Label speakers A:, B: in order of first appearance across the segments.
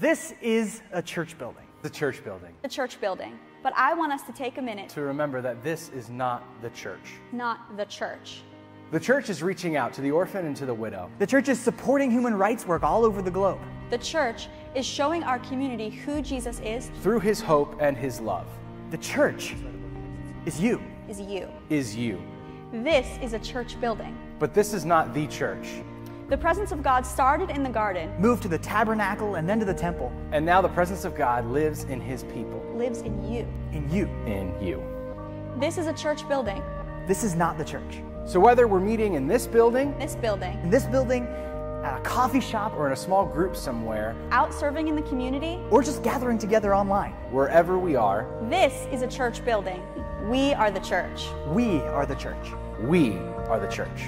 A: This is a church building.
B: The church building.
C: the church building. But I want us to take a minute,
B: To remember that this is not the church.
C: not the church.
B: The church is reaching out to the orphan and to the widow.
A: The church is supporting human rights work all over the globe.
C: The church is showing our community who Jesus is,
B: Through his hope and his love
A: The church is you.
C: is you.
B: is you.
C: This is a church building.
B: But this is not the church.
C: The presence of God started in the garden,
A: moved to the tabernacle and then to the temple
B: And now the presence of God lives in his people,
C: lives in you.
A: in you.
B: in you.
C: This is a church building.
A: This is not the church.
B: So whether we're meeting in this building
C: This building,
A: In this building, at a coffee shop,
B: or in a small group somewhere,
C: out serving in the community,
A: or just gathering together online,
B: wherever we are,
C: this is a church building. We are the church.
A: we are the church.
B: we are the church.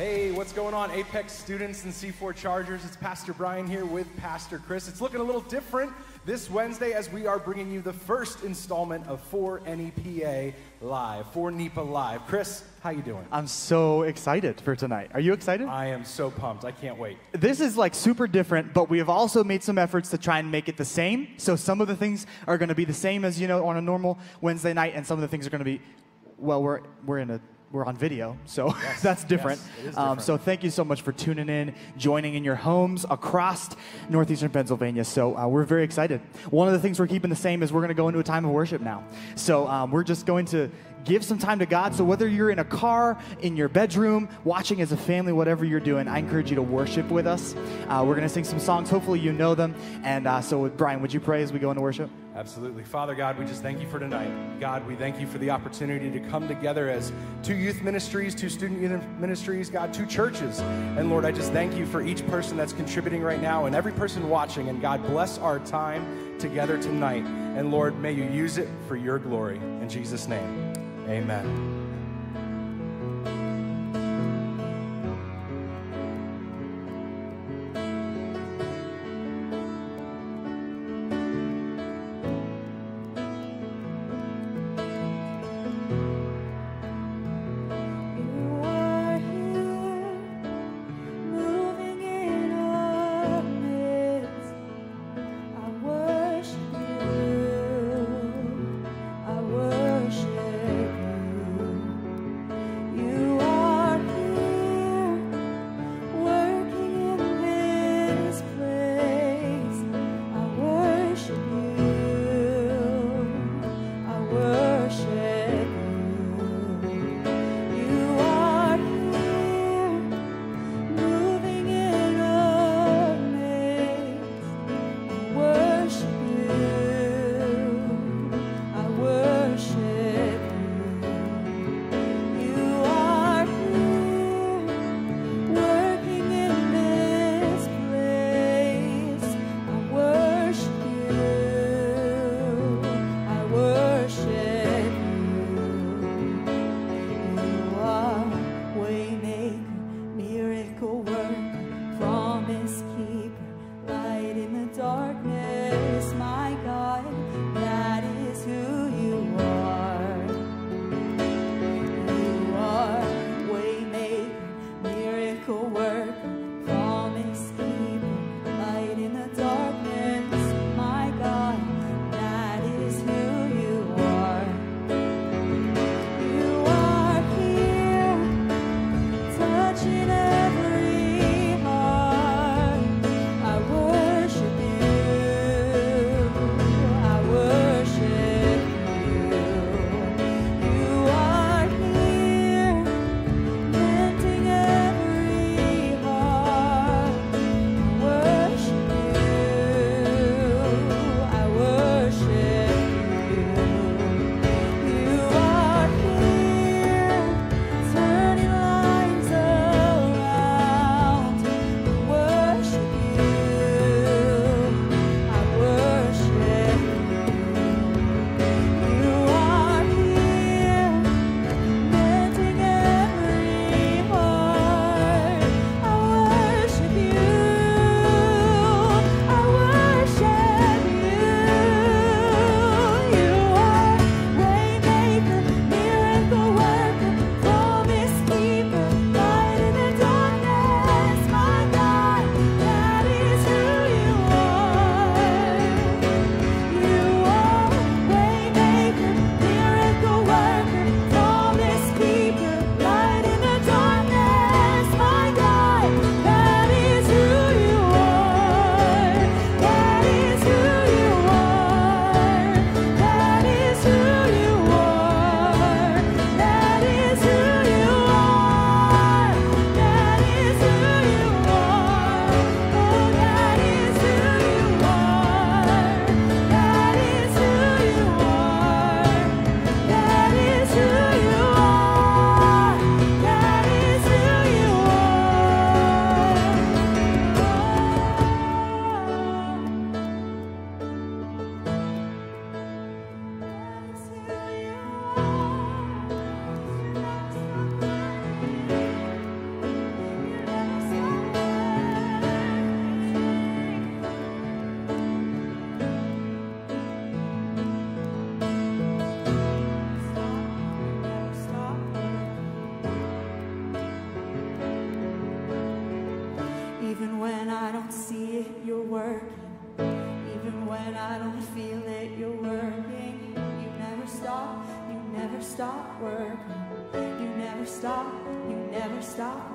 B: Hey, what's going on, Apex students and C4 Chargers? It's Pastor Brian here with Pastor Chris. It's looking a little different this Wednesday as we are bringing you the first installment of 4 NEPA Live, 4 NEPA Live. Chris, how you doing?
D: I'm so excited for tonight. Are you excited?
B: I am so pumped. I can't wait.
D: This is like super different, but we have also made some efforts to try and make it the same. So some of the things are going to be the same as you know on a normal Wednesday night, and some of the things are going to be, well, we're we're in a we're on video, so that's different.
B: yes, is
D: Um, so thank you so much for tuning in, joining in your homes across northeastern Pennsylvania. So uh, we're very excited. One of the things we're keeping the same is we're going to go into a time of worship now. So um, we're just going to give some time to God. So whether you're in a car, in your bedroom, watching as a family, whatever you're doing, I encourage you to worship with us. Uh, we're going to sing some songs. Hopefully you know them. And uh, so, Brian, would you pray as we go into worship?
B: Absolutely. Father God, we just thank you for tonight. God, we thank you for the opportunity to come together as two youth ministries, two student youth ministries, God, two churches. And Lord, I just thank you for each person that's contributing right now and every person watching. And God, bless our time together tonight. And Lord, may you use it for your glory. In Jesus' name, amen.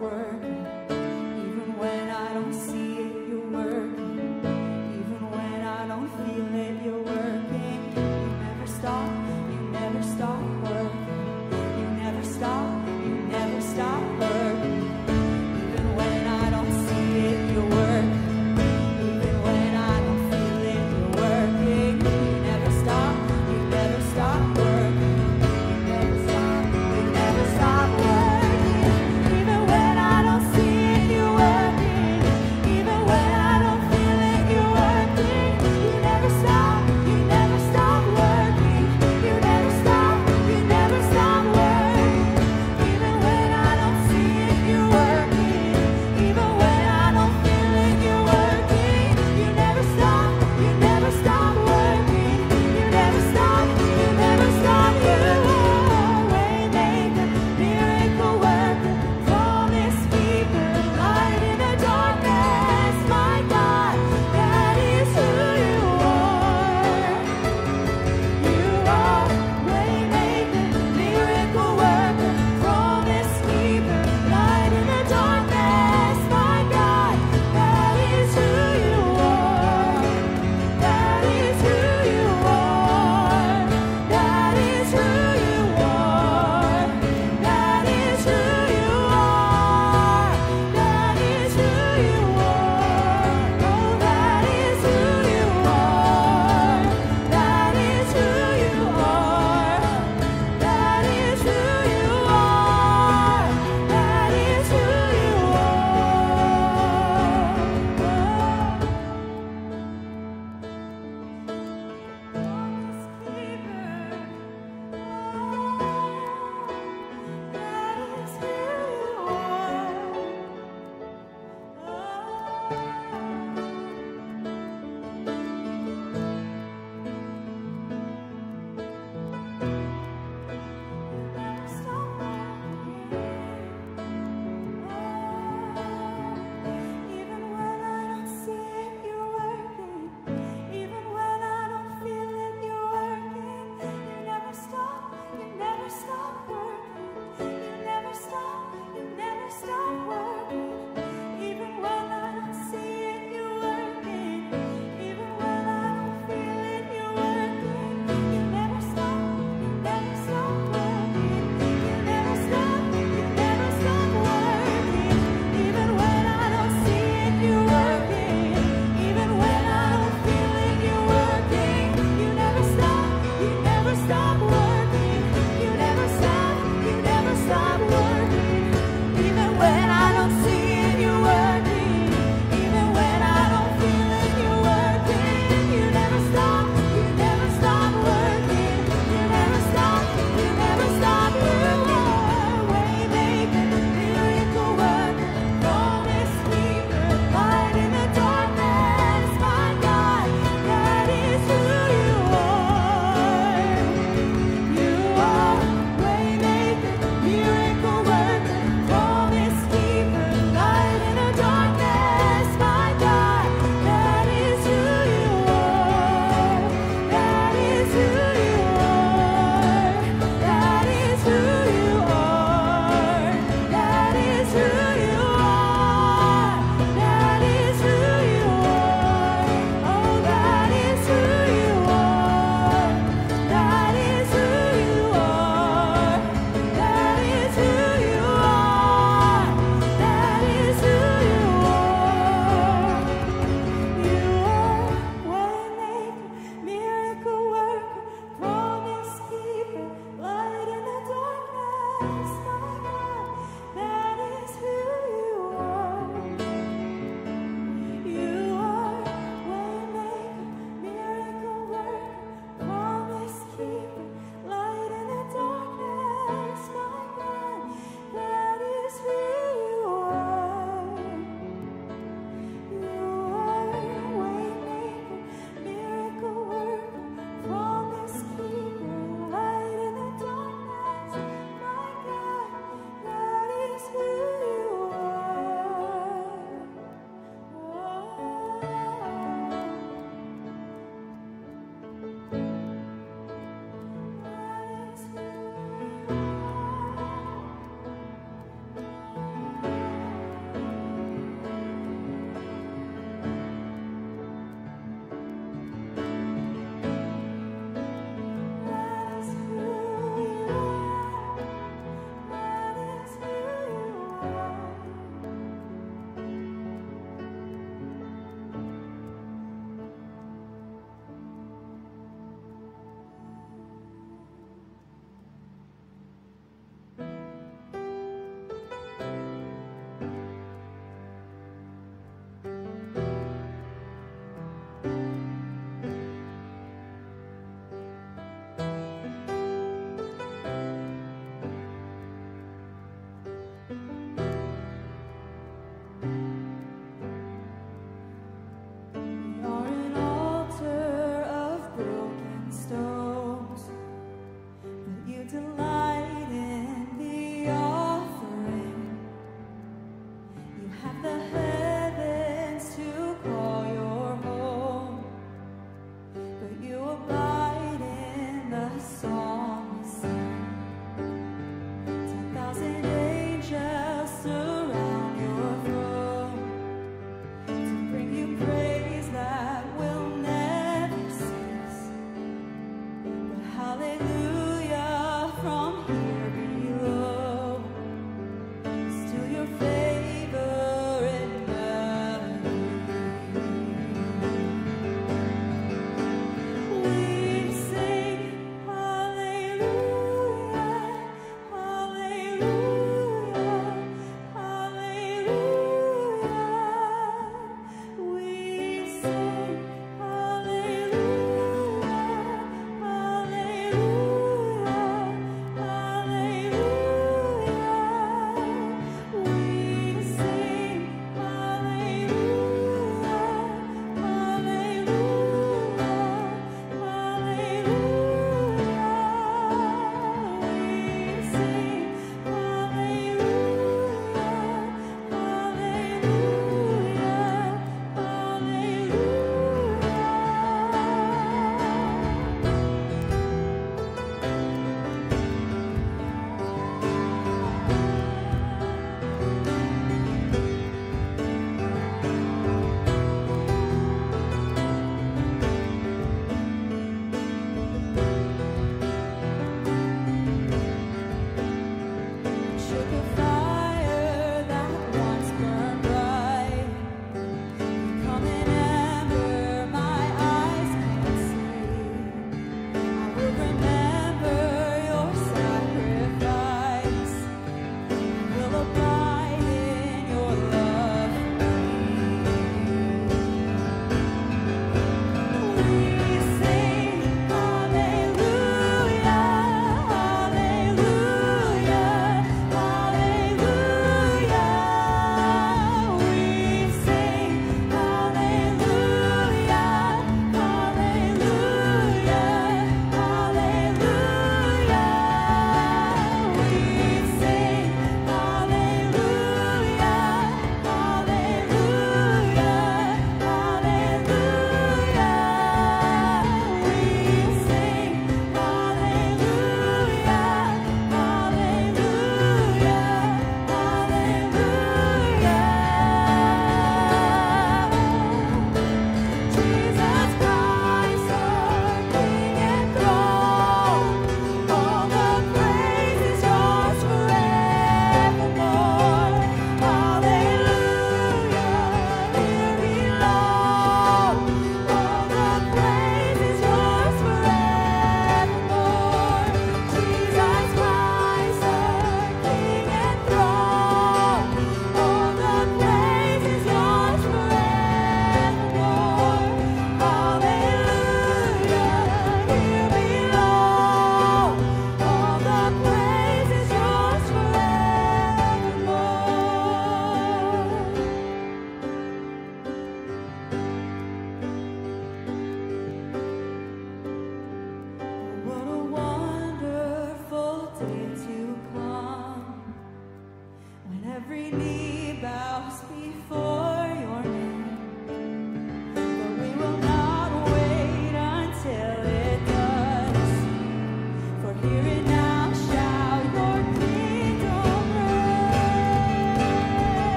E: Stop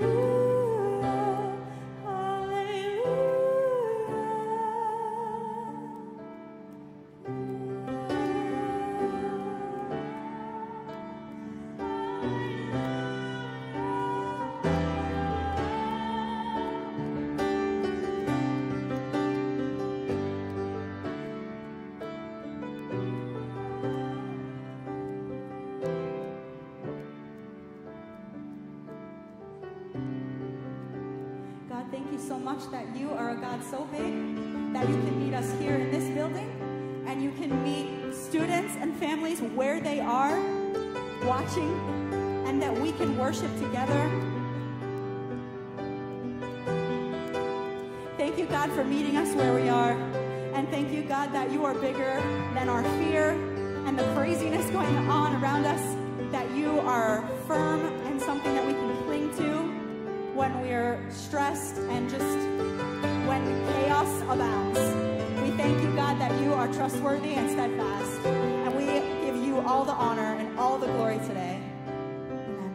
E: you. Much that you are a God so big that you can meet us here in this building and you can meet students and families where they are watching and that we can worship together. Thank you, God, for meeting us where we are. And thank you, God, that you are bigger than our fear and the craziness going on around us, that you are firm and something that we can when we're stressed and just when chaos abounds. We thank you, God, that you are trustworthy and steadfast. And we give you all the honor and all the glory today.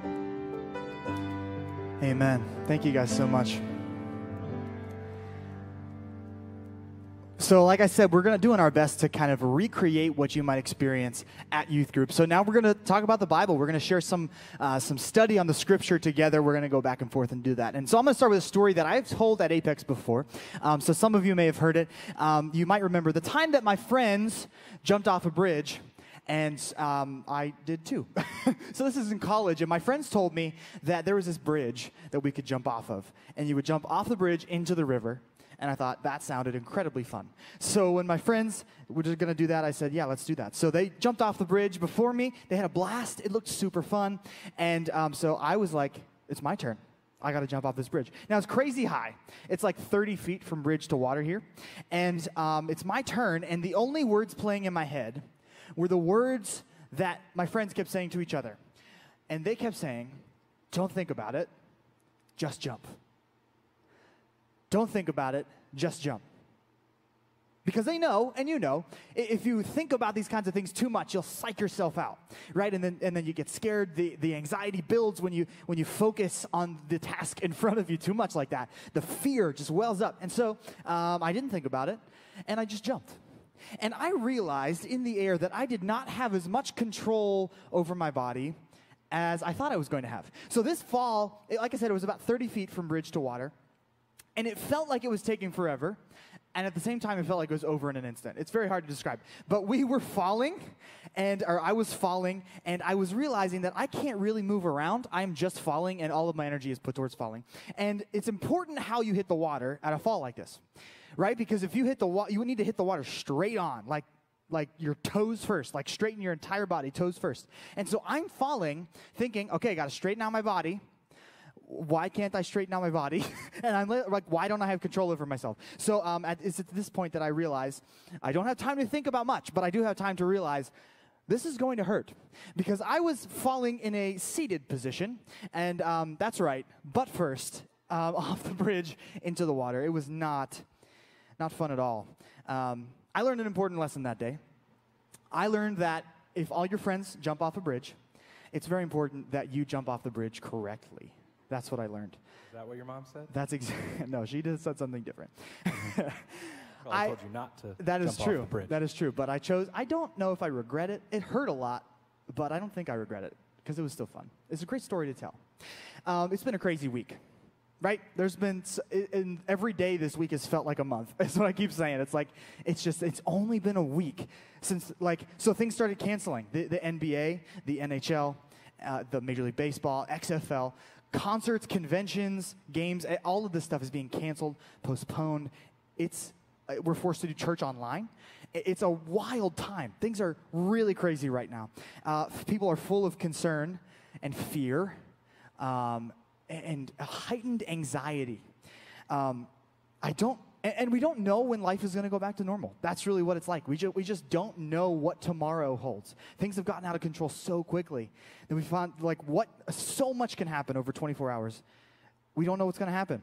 E: Amen.
D: Amen. Thank you guys so much. So, like I said, we're going to doing our best to kind of recreate what you might experience at youth group. So now we're going to talk about the Bible. We're going to share some uh, some study on the Scripture together. We're going to go back and forth and do that. And so I'm going to start with a story that I've told at Apex before. Um, so some of you may have heard it. Um, you might remember the time that my friends jumped off a bridge and um, I did too. so this is in college, and my friends told me that there was this bridge that we could jump off of, and you would jump off the bridge into the river. And I thought that sounded incredibly fun. So when my friends were just gonna do that, I said, "Yeah, let's do that." So they jumped off the bridge before me. They had a blast. It looked super fun, and um, so I was like, "It's my turn." I got to jump off this bridge. Now it's crazy high. It's like 30 feet from bridge to water here. And um, it's my turn, and the only words playing in my head were the words that my friends kept saying to each other. And they kept saying, Don't think about it, just jump. Don't think about it, just jump. Because they know, and you know, if you think about these kinds of things too much, you'll psych yourself out, right? And then, and then you get scared. The, the anxiety builds when you, when you focus on the task in front of you too much like that. The fear just wells up. And so um, I didn't think about it, and I just jumped. And I realized in the air that I did not have as much control over my body as I thought I was going to have. So this fall, like I said, it was about 30 feet from bridge to water. And it felt like it was taking forever. And at the same time, it felt like it was over in an instant. It's very hard to describe. But we were falling, and or I was falling, and I was realizing that I can't really move around. I'm just falling, and all of my energy is put towards falling. And it's important how you hit the water at a fall like this, right? Because if you hit the water, you need to hit the water straight on, like like your toes first, like straighten your entire body, toes first. And so I'm falling, thinking, okay, I got to straighten out my body why can't I straighten out my body? and I'm like, why don't I have control over myself? So um, at, it's at this point that I realize I don't have time to think about much, but I do have time to realize this is going to hurt because I was falling in a seated position, and um, that's right, butt first um, off the bridge into the water. It was not not fun at all. Um, I learned an important lesson that day. I learned that if all your friends jump off a bridge, it's very important that you jump off the bridge correctly. That's what I learned.
B: Is that what your mom said?
D: That's exactly no. She did said something different.
B: Probably
D: I-
B: told you not to.
D: That is true. That is true. But I chose. I don't know if I regret it. It hurt a lot, but I don't think I regret it because it was still fun. It's a great story to tell. Um, it's been a crazy week, right? There's been i- in every day this week has felt like a month. That's what I keep saying. It's like it's just it's only been a week since like so things started canceling. The, the NBA, the NHL, uh, the Major League Baseball, XFL. Concerts, conventions, games, eh, all of this stuff is being canceled, postponed. It's uh, we're forced to do church online. It's a wild time. Things are really crazy right now. Uh, people are full of concern and fear um, and heightened anxiety. Um, I don't, a- and we don't know when life is going to go back to normal. That's really what it's like. We, ju- we just don't know what tomorrow holds. Things have gotten out of control so quickly that we found like what so much can happen over 24 hours. We don't know what's going to happen.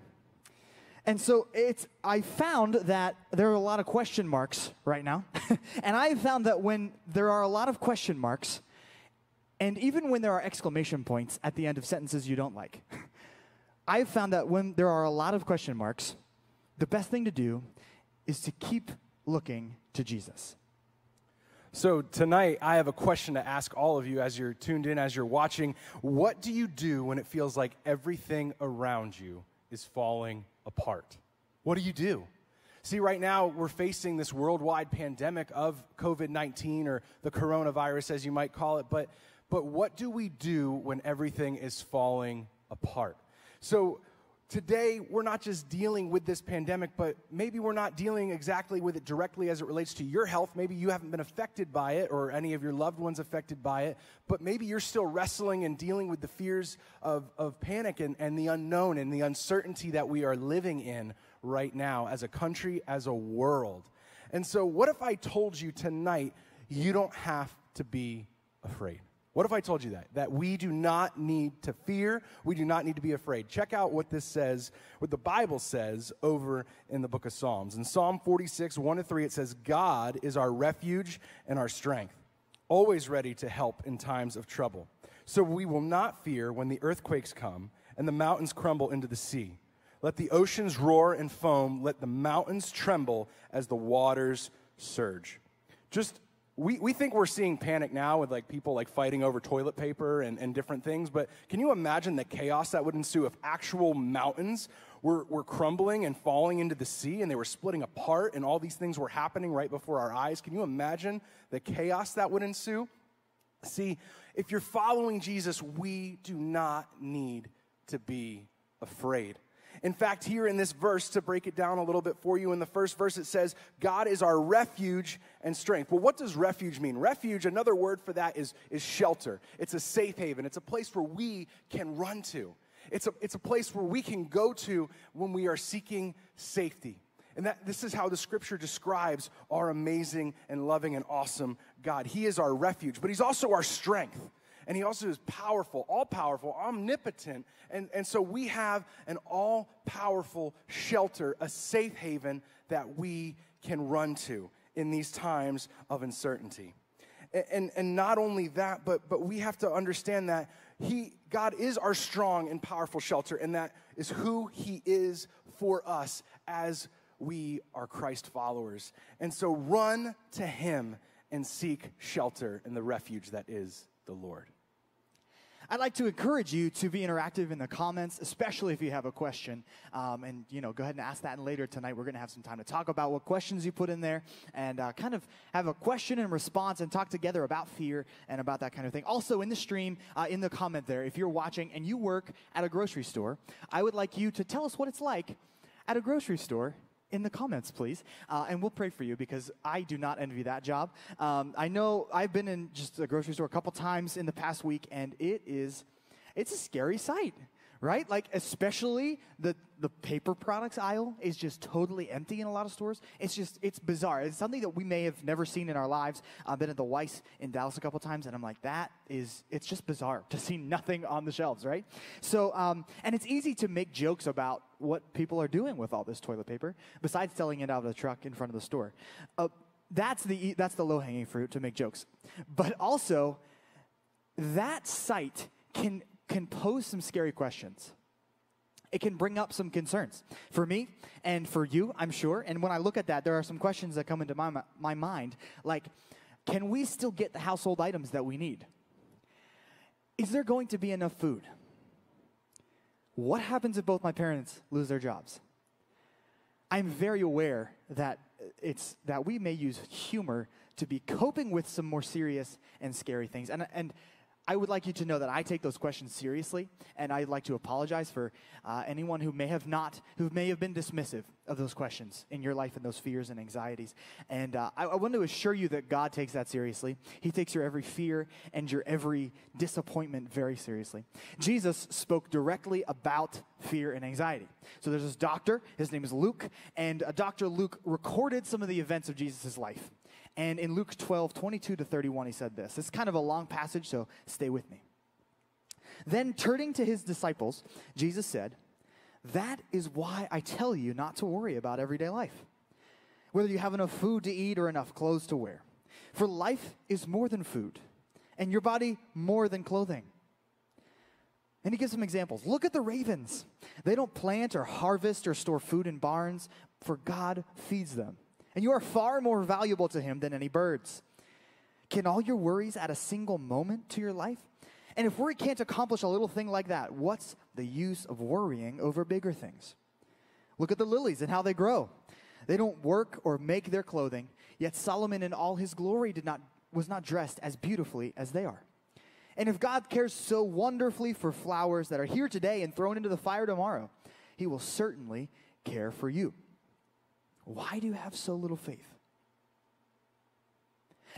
D: And so it's I found that there are a lot of question marks right now. and I found that when there are a lot of question marks, and even when there are exclamation points at the end of sentences you don't like, I've found that when there are a lot of question marks, the best thing to do is to keep looking to Jesus.
B: So tonight, I have a question to ask all of you as you're tuned in, as you're watching. What do you do when it feels like everything around you is falling apart? What do you do? See, right now, we're facing this worldwide pandemic of COVID 19 or the coronavirus, as you might call it. But, but what do we do when everything is falling apart? So, today we're not just dealing with this pandemic, but maybe we're not dealing exactly with it directly as it relates to your health. Maybe you haven't been affected by it or any of your loved ones affected by it, but maybe you're still wrestling and dealing with the fears of, of panic and, and the unknown and the uncertainty that we are living in right now as a country, as a world. And so, what if I told you tonight you don't have to be afraid? What if I told you that? That we do not need to fear, we do not need to be afraid. Check out what this says, what the Bible says over in the book of Psalms. In Psalm 46, 1 to 3, it says, God is our refuge and our strength, always ready to help in times of trouble. So we will not fear when the earthquakes come and the mountains crumble into the sea. Let the oceans roar and foam, let the mountains tremble as the waters surge. Just we, we think we're seeing panic now with like people like fighting over toilet paper and, and different things, but can you imagine the chaos that would ensue if actual mountains were, were crumbling and falling into the sea and they were splitting apart and all these things were happening right before our eyes? Can you imagine the chaos that would ensue? See, if you're following Jesus, we do not need to be afraid. In fact, here in this verse, to break it down a little bit for you, in the first verse it says, God is our refuge and strength. Well, what does refuge mean? Refuge, another word for that is, is shelter. It's a safe haven, it's a place where we can run to. It's a, it's a place where we can go to when we are seeking safety. And that, this is how the scripture describes our amazing and loving and awesome God. He is our refuge, but He's also our strength and he also is powerful, all powerful, omnipotent. And, and so we have an all powerful shelter, a safe haven that we can run to in these times of uncertainty. And, and, and not only that, but, but we have to understand that he, God is our strong and powerful shelter, and that is who He is for us as we are Christ followers. And so run to Him and seek shelter in the refuge that is the Lord.
D: I'd like to encourage you to be interactive in the comments, especially if you have a question. Um, and, you know, go ahead and ask that. And later tonight, we're going to have some time to talk about what questions you put in there and uh, kind of have a question and response and talk together about fear and about that kind of thing. Also, in the stream, uh, in the comment there, if you're watching and you work at a grocery store, I would like you to tell us what it's like at a grocery store in the comments, please. Uh, and we'll pray for you because I do not envy that job. Um, I know I've been in just a grocery store a couple times in the past week, and it is, it's a scary sight right? Like, especially the, the paper products aisle is just totally empty in a lot of stores. It's just, it's bizarre. It's something that we may have never seen in our lives. I've been at the Weis in Dallas a couple times, and I'm like, that is, it's just bizarre to see nothing on the shelves, right? So, um, and it's easy to make jokes about what people are doing with all this toilet paper, besides selling it out of the truck in front of the store. Uh, that's the, that's the low hanging fruit to make jokes. But also, that sight can can pose some scary questions. It can bring up some concerns for me and for you, I'm sure. And when I look at that, there are some questions that come into my, my mind like, can we still get the household items that we need? Is there going to be enough food? What happens if both my parents lose their jobs? I'm very aware that it's that we may use humor to be coping with some more serious and scary things. And, and I would like you to know that I take those questions seriously, and I'd like to apologize for uh, anyone who may have not, who may have been dismissive of those questions in your life and those fears and anxieties. And uh, I, I want to assure you that God takes that seriously. He takes your every fear and your every disappointment very seriously. Jesus spoke directly about fear and anxiety. So there's this doctor, his name is Luke, and uh, Dr. Luke recorded some of the events of Jesus' life. And in Luke 12, 22 to 31, he said this. It's kind of a long passage, so stay with me. Then, turning to his disciples, Jesus said, That is why I tell you not to worry about everyday life, whether you have enough food to eat or enough clothes to wear. For life is more than food, and your body more than clothing. And he gives some examples. Look at the ravens. They don't plant or harvest or store food in barns, for God feeds them and you are far more valuable to him than any birds. Can all your worries add a single moment to your life? And if worry can't accomplish a little thing like that, what's the use of worrying over bigger things? Look at the lilies and how they grow. They don't work or make their clothing, yet Solomon in all his glory did not, was not dressed as beautifully as they are. And if God cares so wonderfully for flowers that are here today and thrown into the fire tomorrow, he will certainly care for you. Why do you have so little faith?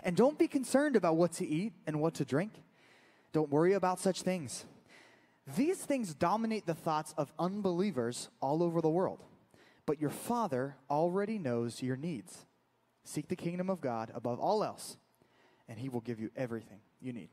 D: And don't be concerned about what to eat and what to drink. Don't worry about such things. These things dominate the thoughts of unbelievers all over the world. But your Father already knows your needs. Seek the kingdom of God above all else, and He will give you everything you need.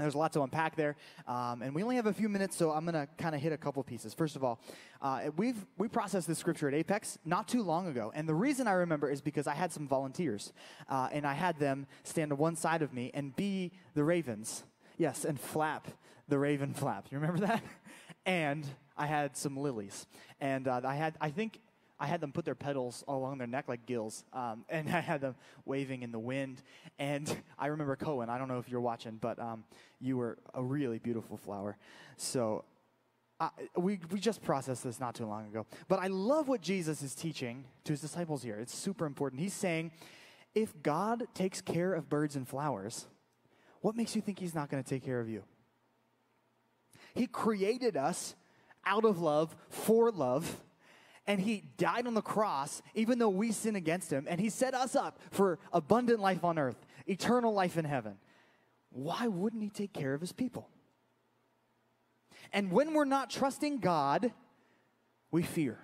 D: There's a lot to unpack there, um, and we only have a few minutes, so I'm going to kind of hit a couple pieces. First of all, uh, we've we processed this scripture at Apex not too long ago, and the reason I remember is because I had some volunteers, uh, and I had them stand to one side of me and be the ravens, yes, and flap the raven flap. You remember that? and I had some lilies, and uh, I had I think I had them put their petals along their neck like gills, um, and I had them waving in the wind. And I remember Cohen. I don't know if you're watching, but um, you were a really beautiful flower. So uh, we we just processed this not too long ago. But I love what Jesus is teaching to his disciples here. It's super important. He's saying, if God takes care of birds and flowers, what makes you think He's not going to take care of you? He created us out of love for love and he died on the cross even though we sin against him and he set us up for abundant life on earth eternal life in heaven why wouldn't he take care of his people and when we're not trusting god we fear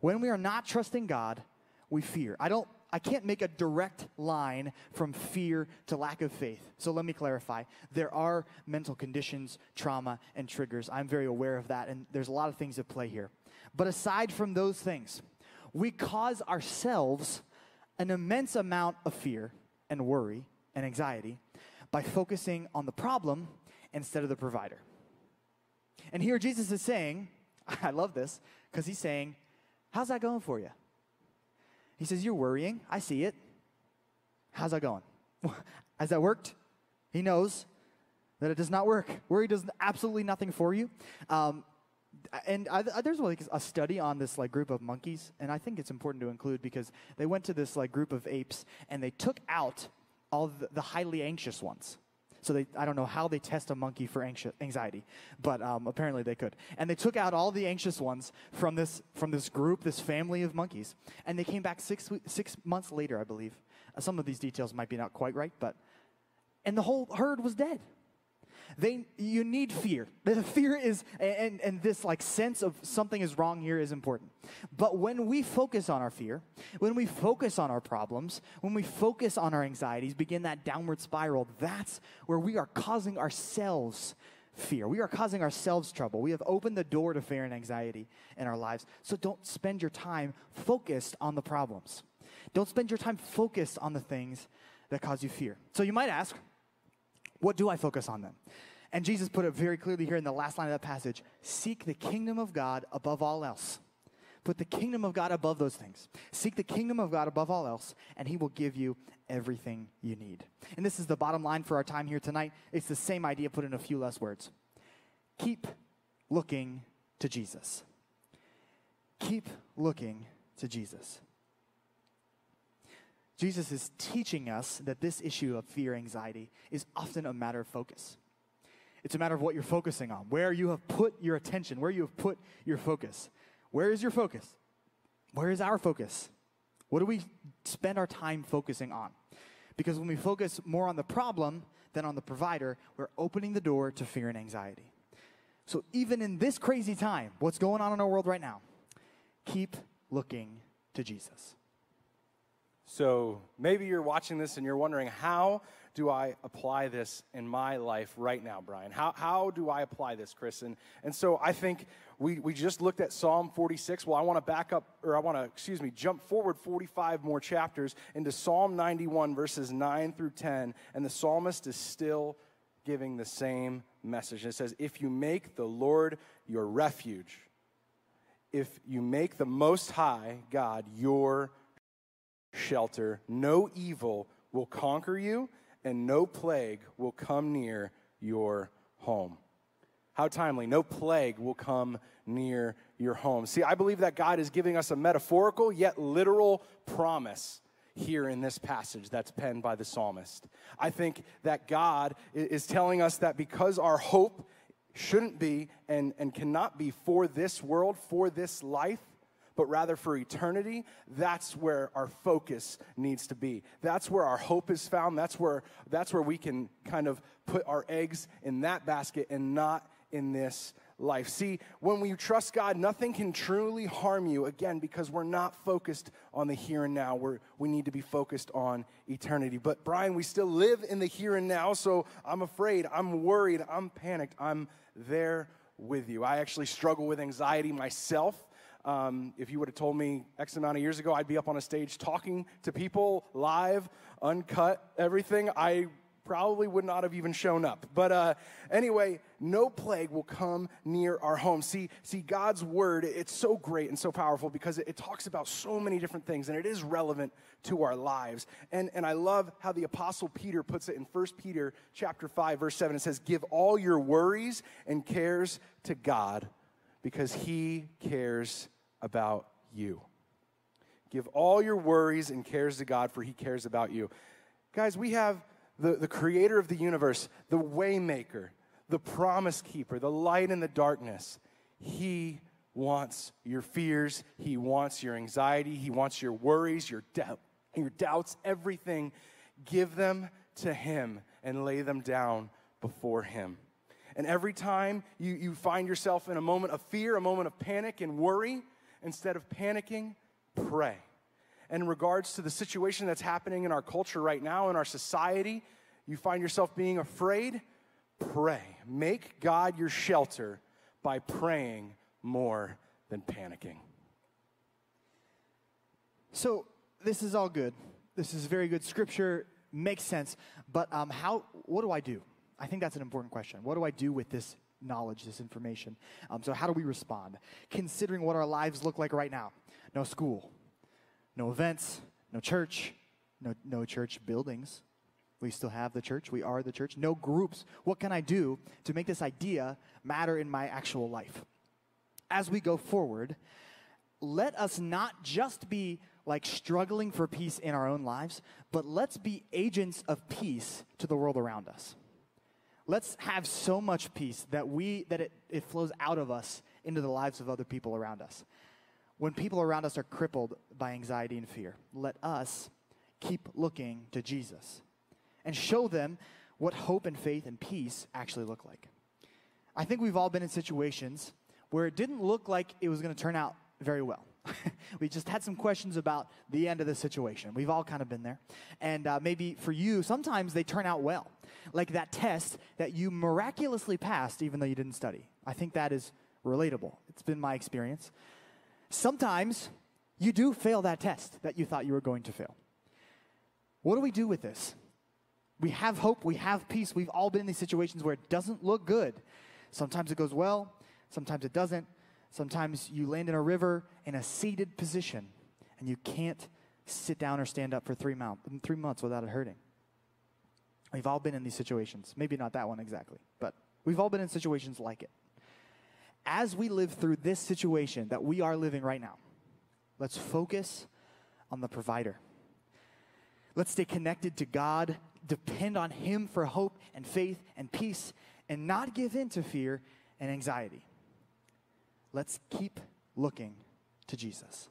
D: when we are not trusting god we fear i don't I can't make a direct line from fear to lack of faith. So let me clarify. There are mental conditions, trauma, and triggers. I'm very aware of that, and there's a lot of things at play here. But aside from those things, we cause ourselves an immense amount of fear and worry and anxiety by focusing on the problem instead of the provider. And here Jesus is saying, I love this, because he's saying, How's that going for you? He says, You're worrying. I see it. How's that going? Has that worked? He knows that it does not work. Worry does absolutely nothing for you. Um, and I, I, there's like a study on this like group of monkeys, and I think it's important to include because they went to this like group of apes and they took out all the, the highly anxious ones. So they, I don't know how they test a monkey for anxious, anxiety, but um, apparently they could. And they took out all the anxious ones from this from this group, this family of monkeys, and they came back six six months later, I believe. Uh, some of these details might be not quite right, but and the whole herd was dead. They, you need fear. The fear is, and, and this like sense of something is wrong here is important. But when we focus on our fear, when we focus on our problems, when we focus on our anxieties, begin that downward spiral, that's where we are causing ourselves fear. We are causing ourselves trouble. We have opened the door to fear and anxiety in our lives. So don't spend your time focused on the problems. Don't spend your time focused on the things that cause you fear. So you might ask, what do I focus on then? And Jesus put it very clearly here in the last line of that passage seek the kingdom of God above all else. Put the kingdom of God above those things. Seek the kingdom of God above all else, and He will give you everything you need. And this is the bottom line for our time here tonight. It's the same idea put in a few less words. Keep looking to Jesus. Keep looking to Jesus. Jesus is teaching us that this issue of fear anxiety is often a matter of focus. It's a matter of what you're focusing on, where you have put your attention, where you have put your focus. Where is your focus? Where is our focus? What do we spend our time focusing on? Because when we focus more on the problem than on the provider, we're opening the door to fear and anxiety. So, even in this crazy time, what's going on in our world right now, keep looking to Jesus.
B: So maybe you're watching this and you're wondering, how do I apply this in my life right now, Brian? How, how do I apply this, Chris? And, and so I think we, we just looked at Psalm 46. Well, I want to back up, or I want to, excuse me, jump forward 45 more chapters into Psalm 91, verses 9 through 10. And the psalmist is still giving the same message. It says, If you make the Lord your refuge, if you make the Most High God your shelter. No evil will conquer you, and no plague will come near your home. How timely. No plague will come near your home. See, I believe that God is giving us a metaphorical yet literal promise here in this passage that's penned by the psalmist. I think that God is telling us that because our hope shouldn't be and, and cannot be for this world, for this life, but rather for eternity, that's where our focus needs to be. That's where our hope is found. That's where, that's where we can kind of put our eggs in that basket and not in this life. See, when we trust God, nothing can truly harm you, again, because we're not focused on the here and now. We're, we need to be focused on eternity. But, Brian, we still live in the here and now, so I'm afraid, I'm worried, I'm panicked, I'm there with you. I actually struggle with anxiety myself. Um, if you would have told me X amount of years ago I'd be up on a stage talking to people live, uncut, everything, I probably would not have even shown up. But uh, anyway, no plague will come near our home. See, see, God's word, it's so great and so powerful because it, it talks about so many different things and it is relevant to our lives. And, and I love how the apostle Peter puts it in 1 Peter chapter 5, verse 7. It says, Give all your worries and cares to God because he cares about you. Give all your worries and cares to God, for he cares about you. Guys, we have the, the creator of the universe, the waymaker, the promise keeper, the light in the darkness. He wants your fears, he wants your anxiety, he wants your worries, your doubt, your doubts, everything. Give them to him and lay them down before him. And every time you, you find yourself in a moment of fear, a moment of panic and worry, instead of panicking, pray. And in regards to the situation that's happening in our culture right now, in our society, you find yourself being afraid, pray. Make God your shelter by praying more than panicking.
D: So, this is all good. This is very good. Scripture makes sense. But um, how, what do I do? I think that's an important question. What do I do with this knowledge, this information? Um, so, how do we respond? Considering what our lives look like right now no school, no events, no church, no, no church buildings. We still have the church. We are the church. No groups. What can I do to make this idea matter in my actual life? As we go forward, let us not just be like struggling for peace in our own lives, but let's be agents of peace to the world around us. Let's have so much peace that we that it, it flows out of us into the lives of other people around us. When people around us are crippled by anxiety and fear, let us keep looking to Jesus and show them what hope and faith and peace actually look like. I think we've all been in situations where it didn't look like it was going to turn out very well. we just had some questions about the end of the situation. We've all kind of been there. And uh, maybe for you, sometimes they turn out well. Like that test that you miraculously passed even though you didn't study. I think that is relatable. It's been my experience. Sometimes you do fail that test that you thought you were going to fail. What do we do with this? We have hope, we have peace. We've all been in these situations where it doesn't look good. Sometimes it goes well, sometimes it doesn't. Sometimes you land in a river in a seated position and you can't sit down or stand up for three, mount, three months without it hurting. We've all been in these situations. Maybe not that one exactly, but we've all been in situations like it. As we live through this situation that we are living right now, let's focus on the provider. Let's stay connected to God, depend on Him for hope and faith and peace, and not give in to fear and anxiety. Let's keep looking to Jesus.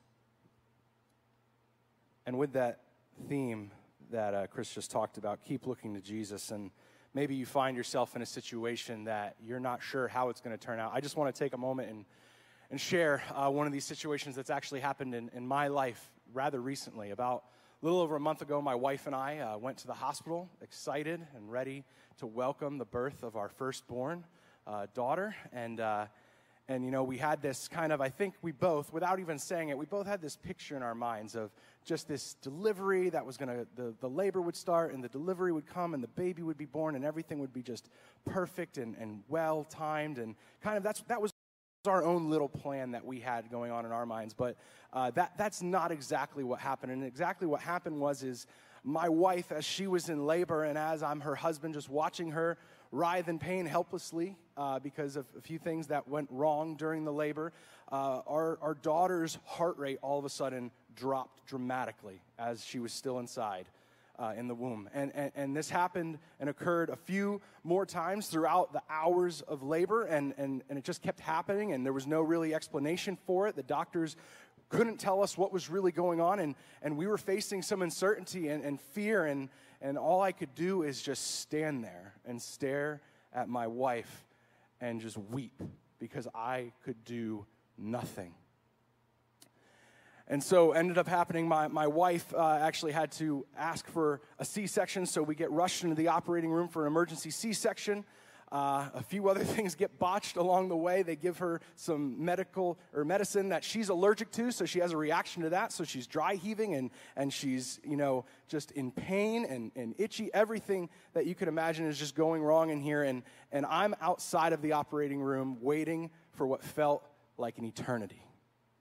B: And with that theme that uh, Chris just talked about, keep looking to Jesus. And maybe you find yourself in a situation that you're not sure how it's going to turn out. I just want to take a moment and, and share uh, one of these situations that's actually happened in, in my life rather recently. About a little over a month ago, my wife and I uh, went to the hospital, excited and ready to welcome the birth of our firstborn uh, daughter. And uh, and, you know, we had this kind of, I think we both, without even saying it, we both had this picture in our minds of just this delivery that was going to, the, the labor would start and the delivery would come and the baby would be born and everything would be just perfect and, and well timed. And kind of that's, that was our own little plan that we had going on in our minds. But uh, that, that's not exactly what happened. And exactly what happened was, is my wife, as she was in labor and as I'm her husband, just watching her writhe in pain helplessly uh, because of a few things that went wrong during the labor. Uh, our, our daughter's heart rate all of a sudden dropped dramatically as she was still inside. uh, in the womb. And, and, and this happened and occurred a few more times throughout the hours of labor, and, and, and it just kept happening, and there was no really explanation for it. The doctors couldn't tell us what was really going on, and, and we were facing some uncertainty and, and fear, and, and all I could do is just stand there and stare at my wife and just weep because I could do nothing. And so ended up happening, my, my wife uh, actually had to ask for a C-section, so we get rushed into the operating room for an emergency C-section. Uh, a few other things get botched along the way. They give her some medical or medicine that she's allergic to, so she has a reaction to that. So she's dry heaving and, and she's, you know, just in pain and, and itchy. Everything that you could imagine is just going wrong in here. And, and I'm outside of the operating room waiting for what felt like an eternity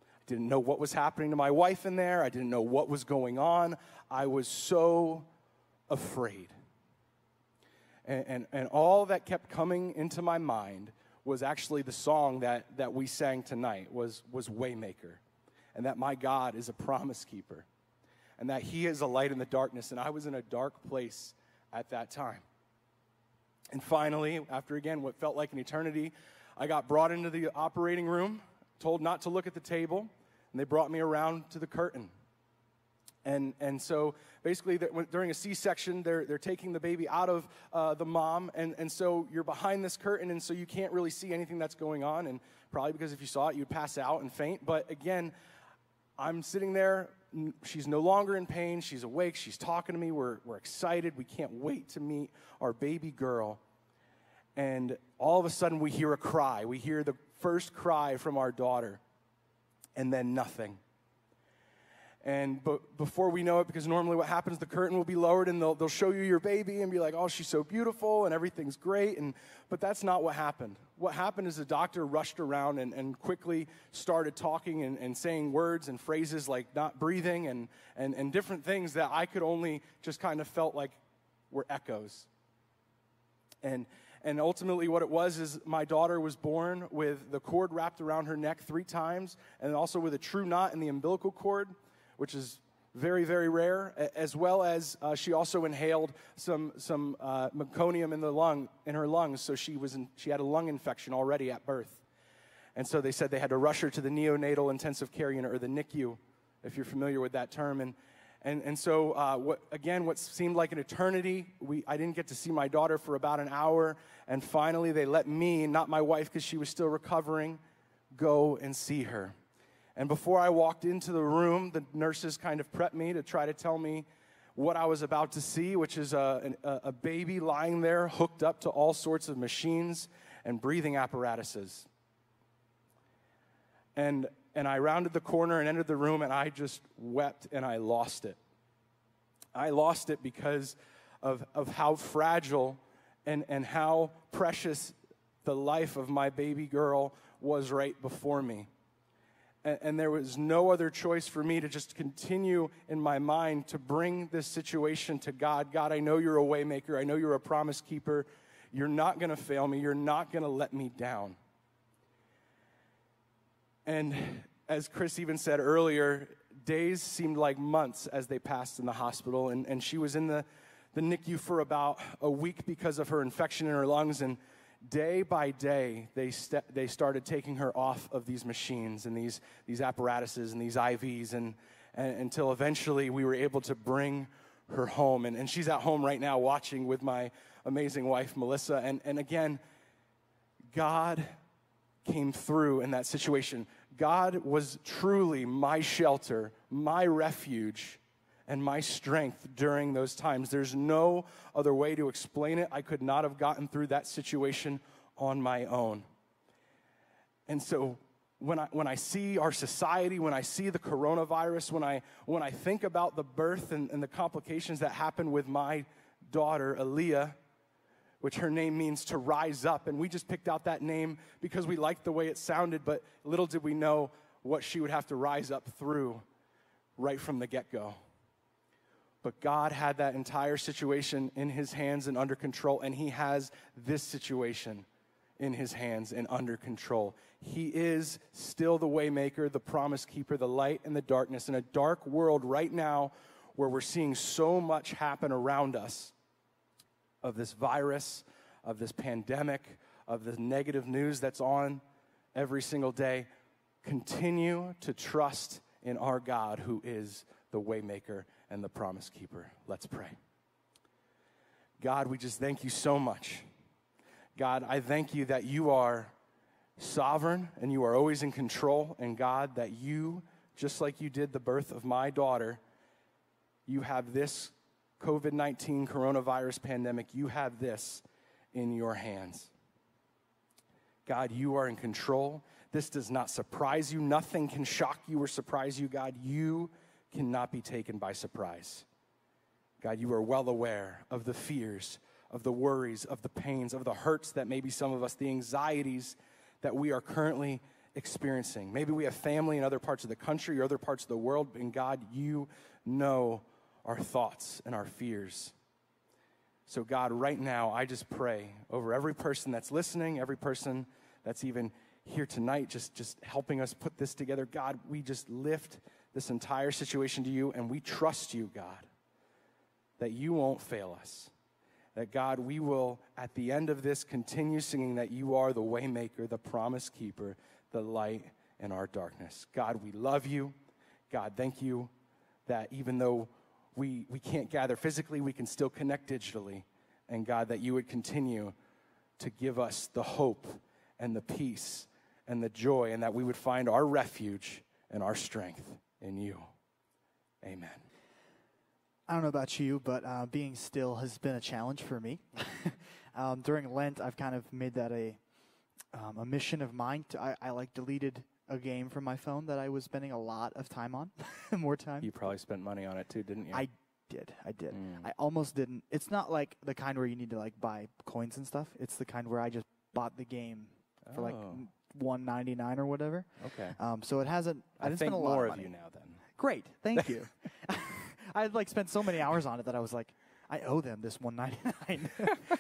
B: I didn't know what was happening to my wife in there. I didn't know what was going on. I was so afraid. And, and, and all that kept coming into my mind was actually the song that, that we sang tonight was, was Waymaker. And that my God is a promise keeper. And that he is a light in the darkness. And I was in a dark place at that time. And finally, after again what felt like an eternity, I got brought into the operating room, told not to look at the table, and they brought me around to the curtain. And, and so basically, during a C section, they're, they're taking the baby out of uh, the mom. And, and so you're behind this curtain, and so you can't really see anything that's going on. And probably because if you saw it, you'd pass out and faint. But again, I'm sitting there. She's no longer in pain. She's awake. She's talking to me. We're, we're excited. We can't wait to meet our baby girl. And all of a sudden, we hear a cry. We hear the first cry from our daughter and then nothing. And but before we know it, because normally what happens, the curtain will be lowered and they'll, they'll show you your baby and be like, oh, she's so beautiful and everything's great. And, but that's not what happened. What happened is the doctor rushed around and, and quickly started talking and, and saying words and phrases like not breathing and, and, and different things that I could only just kind of felt like were echoes. And and ultimately, what it was is my daughter was born with the cord wrapped around her neck three times, and also with a true knot in the umbilical cord, which is very, very rare, as well as uh, she also inhaled some, some uh, meconium in, the lung, in her lungs, so she, was in, she had a lung infection already at birth. And so they said they had to rush her to the neonatal intensive care unit, or the NICU, if you're familiar with that term. And, and, and so, uh, what, again, what seemed like an eternity, we, I didn't get to see my daughter for about an hour. And finally, they let me, not my wife because she was still recovering, go and see her. And before I walked into the room, the nurses kind of prepped me to try to tell me what I was about to see, which is a, a, baby lying there hooked up to all sorts of machines and breathing apparatuses. And and I rounded the corner and entered the room, and I just wept and I lost it. I lost it because of, of how fragile and, and how precious the life of my baby girl was right before me. And, and, there was no other choice for me to just continue in my mind to bring this situation to God. God, I know you're a waymaker. I know you're a promise keeper. You're not going to fail me. You're not going to let me down. And as Chris even said earlier, days seemed like months as they passed in the hospital. And, and she was in the, the NICU for about a week because of her infection in her lungs. And day by day, they, st- they started taking her off of these machines and these, these apparatuses and these IVs and, and, until eventually we were able to bring her home. And, and she's at home right now watching with my amazing wife, Melissa. And, and again, God came through in that situation. God was truly my shelter, my refuge, and my strength during those times. There's no other way to explain it. I could not have gotten through that situation on my own. And so when I, when I see our society, when I see the coronavirus, when I, when I think about the birth and, and the complications that happened with my daughter, Aaliyah, which her name means to rise up. And we just picked out that name because we liked the way it sounded, but little did we know what she would have to rise up through right from the get go. But God had that entire situation in his hands and under control, and he has this situation in his hands and under control. He is still the waymaker, the promise keeper, the light in the darkness. In a dark world right now, where we're seeing so much happen around us of this virus, of this pandemic, of the negative news that's on every single day, continue to trust in our God who is the waymaker and the promise keeper. Let's pray. God, we just thank you so much. God, I thank you that you are sovereign and you are always in control. And God, that you, just like you did the birth of my daughter, you have this COVID 19 coronavirus pandemic, you have this in your hands. God, you are in control. This does not surprise you. Nothing can shock you or surprise you, God. You cannot be taken by surprise. God, you are well aware of the fears, of the worries, of the pains, of the hurts that maybe some of us, the anxieties that we are currently experiencing. Maybe we have family in other parts of the country or other parts of the world, and God, you know our thoughts and our fears. So, God, right now, I just pray over every person that's listening, every person that's even here tonight, just, just helping us put this together. God, we just lift this entire situation to you, and we trust you, God, that you won't fail us. That, God, we will, at the end of this, continue singing that you are the waymaker, the promise keeper, the light in our darkness. God, we love you. God, thank you that even though we, we can't gather physically, we can still connect digitally. And God, that you would continue to give us the hope and the peace and the joy, and that we would find our refuge and our strength in you. Amen.
D: I don't know about you, but uh, being still has been a challenge for me. um, during Lent, I've kind of made that a um, a mission of mine. To, I, I like deleted a game from my phone that I was spending a lot of time on, more time.
B: You probably spent money on it too, didn't you?
D: I did. I did. I almost didn't. It's not like the kind where you need to like buy coins and stuff. It's the kind where I just bought the game for like
B: Oh.
D: one ninety nine or whatever.
B: Okay.
D: Um, so it hasn't. I,
B: I
D: didn't spend a lot
B: more
D: of money.
B: you now then.
D: Great, thank you. I had like spent so many hours on it that I was like, I owe them this 199.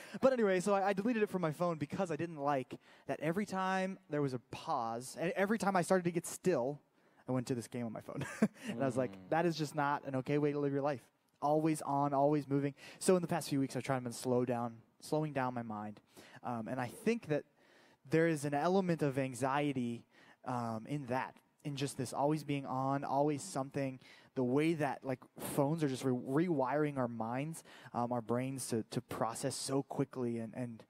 D: but anyway, so I, I deleted it from my phone because I didn't like that every time there was a pause, and every time I started to get still, I went to this game on my phone, and I was like, that is just not an okay way to live your life. Always on, always moving. So in the past few weeks, I've tried to slow down, slowing down my mind, um, and I think that there is an element of anxiety um, in that in just this always being on always something the way that like phones are just re- rewiring our minds um, our brains to, to process so quickly and, and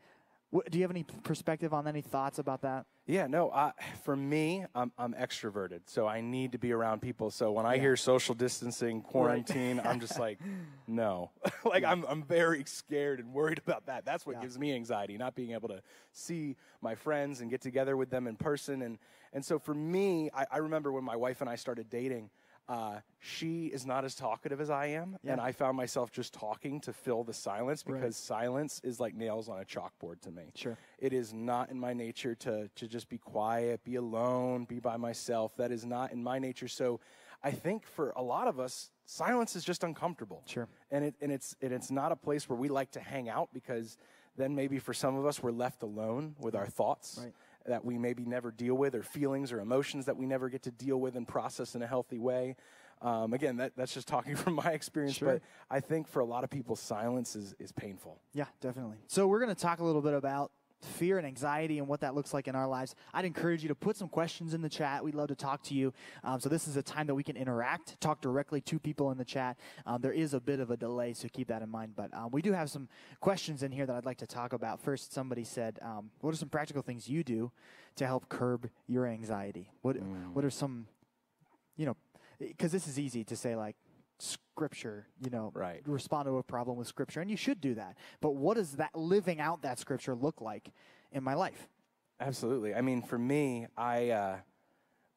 D: what, do you have any perspective on any thoughts about that
B: Yeah, no. I, for me, I'm, I'm extroverted, so I need to be around people. So when I hear social distancing, quarantine, I'm just like, no. like I'm, I'm very scared and worried about that. That's what
D: Yeah.
B: gives me anxiety, not being able to see my friends and get together with them in person. And and so for me, I, I remember when my wife and I started dating. Uh, she is not as talkative as I am, and I found myself just talking to fill the silence because
D: Right.
B: silence is like nails on a chalkboard to me.
D: Sure.
B: It is not in my nature to, to just be quiet, be alone, be by myself. That is not in my nature. So I think for a lot of us, silence is just uncomfortable.
D: Sure.
B: And, it, and, it's, and it's not a place where we like to hang out because then maybe for some of us, we're left alone with our thoughts
D: Right.
B: That we maybe never deal with, or feelings or emotions that we never get to deal with and process in a healthy way. Um, again, that, that's just talking from my experience,
D: Sure.
B: but I think for a lot of people, silence is, is painful.
D: Yeah, definitely. So we're going to talk a little bit about fear and anxiety and what that looks like in our lives. I'd encourage you to put some questions in the chat. We'd love to talk to you. Um, so this is a time that we can interact, talk directly to people in the chat. Um, there is a bit of a delay, so keep that in mind. But um, we do have some questions in here that I'd like to talk about. First, somebody said, um, "What are some practical things you do to help curb your anxiety? What What are some, you know, because this is easy to say like." Scripture, you know,
B: Right.
D: respond to a problem with scripture and you should do that but what does that living out that scripture look like in my life
B: Absolutely. I mean, for me, I uh,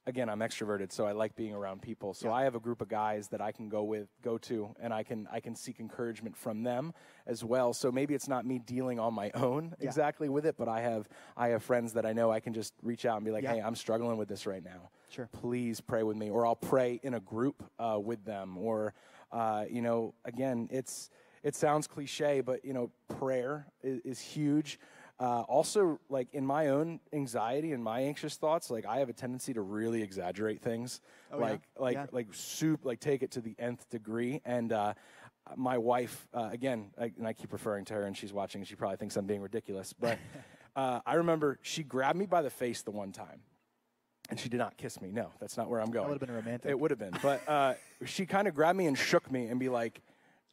B: again, I'm extroverted, so I like being around people. So I have a group of guys that I can go with, go to, and I can I can seek encouragement from them as well. So maybe it's not me dealing on my own
D: Yeah.
B: exactly with it, but I have I have friends that I know I can just reach out and be like,
D: Yeah.
B: hey, I'm struggling with this right now.
D: Sure.
B: Please pray with me, or I'll pray in a group uh, with them, or uh, you know, again, it's it sounds cliche, but you know, prayer is, is huge. uh, also, like in my own anxiety and my anxious thoughts, like I have a tendency to really exaggerate things,
D: Oh, yeah?
B: like like
D: Yeah.
B: like soup, like take it to the nth degree. And uh, my wife, uh, again, I, and I keep referring to her, and she's watching, and she probably thinks I'm being ridiculous. But uh, I remember she grabbed me by the face the one time, and she did not kiss me. No, that's not where I'm going.
D: That would've been romantic.
B: It would have been, but uh, she kind of grabbed me and shook me and be like,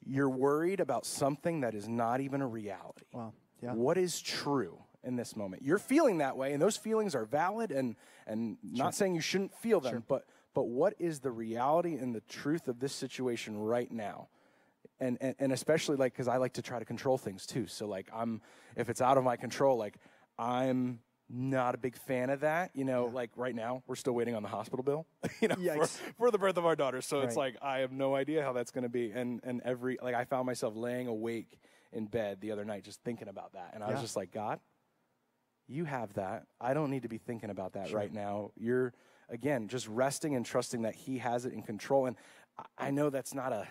B: "You're worried about something that is not even a reality."
D: Wow. Yeah.
B: What is true in this moment? You're feeling that way, and those feelings are valid, and and not saying you shouldn't feel them, but but what is the reality and the truth of this situation right now? And and, and especially like because I like to try to control things too. So like I'm if it's out of my control, like I'm not a big fan of that. You know, like right now we're still waiting on the hospital bill. you know, for, for the birth of our daughter. So it's like I have no idea how that's going to be. And and every like I found myself laying awake in bed the other night just thinking about that, and I was just like, God, you have that. I don't need to be thinking about that right now. You're again just resting and trusting that He has it in control. And I- I know that's not a.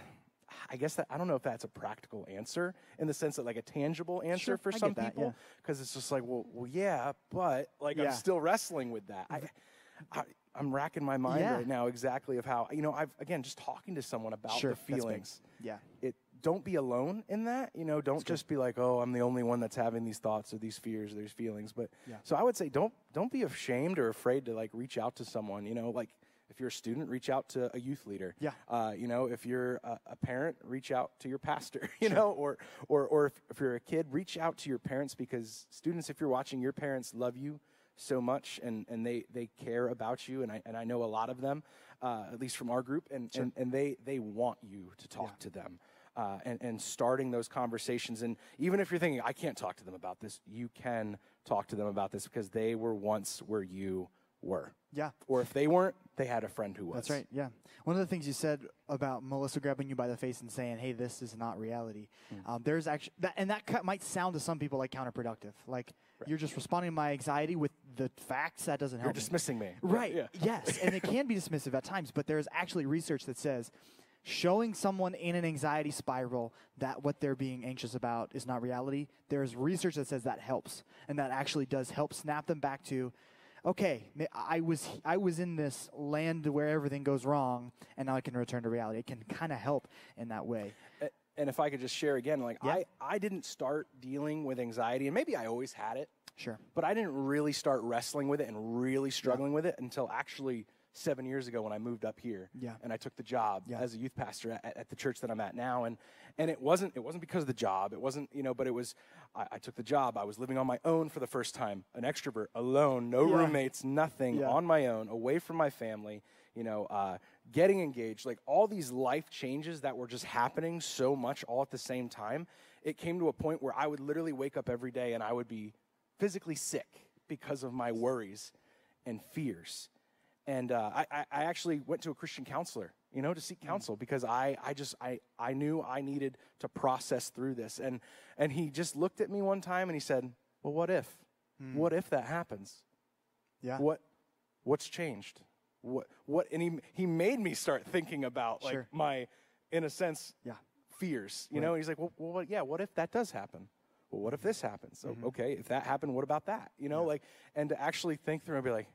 B: I guess that I don't know if that's a practical answer in the sense that like a tangible answer
D: Sure,
B: for some
D: that,
B: people
D: yeah.
B: because it's just like well, well yeah but like
D: Yeah.
B: I'm still wrestling with that I, I I'm racking my mind
D: Yeah.
B: right now exactly of how you know I've again just talking to someone about
D: Sure,
B: the feelings
D: Yeah.
B: it don't be alone in that you know don't just be like oh i'm the only one that's having these thoughts or these fears or these feelings but
D: Yeah.
B: so i would say don't don't be ashamed or afraid to like reach out to someone you know like if you're a student reach out to a youth leader.
D: Yeah.
B: uh, you know if you're a, a parent reach out to your pastor you know or or or if, if you're a kid reach out to your parents because students if you're watching your parents love you so much and, and they, they care about you and I, and I know a lot of them uh, at least from our group and, and, and they, they want you to talk to them uh, and, and starting those conversations. And even if you're thinking I can't talk to them about this you can talk to them about this because they were once where you were
D: Yeah.
B: or if they weren't they had a friend who was
D: That's right. Yeah. One of the things you said about Melissa grabbing you by the face and saying, "Hey, this is not reality."
B: Hmm.
D: Um, there's actually that, and that ca- might sound to some people like counterproductive. Like you're just responding to my anxiety with the facts. That doesn't help.
B: you're
D: me.
B: dismissing me
D: Right.
B: yeah
D: Yes, and it can be dismissive at times, but there's actually research that says showing someone in an anxiety spiral that what they're being anxious about is not reality. There's research that says that helps, and that actually does help snap them back to, okay, I was I was in this land where everything goes wrong, and now I can return to reality. It can kind of help in that way.
B: And if I could just share again, like
D: Yeah.
B: I, I didn't start dealing with anxiety, and maybe I always had it,
D: Sure.
B: but I didn't really start wrestling with it and really struggling with it until actually seven years ago when I moved up here.
D: Yeah.
B: And I took the job
D: Yeah.
B: as a youth pastor at, at the church that I'm at now. And and it wasn't it wasn't because of the job. It wasn't, you know, but it was I, I took the job. I was living on my own for the first time, an extrovert, alone, no
D: Yeah.
B: roommates, nothing,
D: Yeah.
B: on my own, away from my family, you know, uh, getting engaged, like all these life changes that were just happening so much all at the same time. It came to a point where I would literally wake up every day and I would be physically sick because of my worries and fears. And uh, I, I I actually went to a Christian counselor, you know, to seek counsel because I, I just I, I knew I needed to process through this. And and he just looked at me one time and he said, Well, what if? What if that happens?
D: Yeah.
B: What what's changed? What what and he he made me start thinking about like
D: Sure.
B: my in a sense
D: Yeah.
B: fears. You know, and he's like, well, well, what- yeah, what if that does happen? Well, what if this happens? So,
D: Mm-hmm.
B: okay, if that happened, what about that? You know, like, and to actually think through and be like,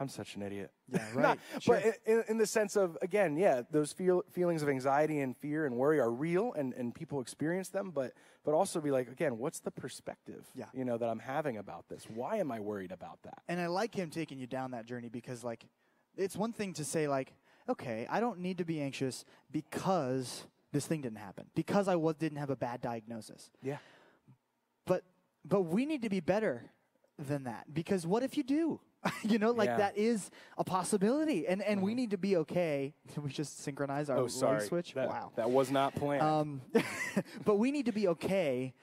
B: I'm such an idiot.
D: Yeah,
B: Not-
D: right, sure.
B: But in, in the sense of, again, yeah, those feel, feelings of anxiety and fear and worry are real and, and people experience them, but, but also be like, again, what's the perspective,
D: Yeah.
B: you know, that I'm having about this? Why am I worried about that?
D: And I like him taking you down that journey because, like, it's one thing to say, like, okay, I don't need to be anxious because this thing didn't happen, because I was, didn't have a bad diagnosis.
B: Yeah.
D: But but we need to be better than that because what if you do? you know, like
B: Yeah.
D: that is a possibility, and and we need to be okay. Can we just synchronize our
B: Oh, sorry.
D: switch?
B: That,
D: wow.
B: That was not planned.
D: Um, but we need to be okay.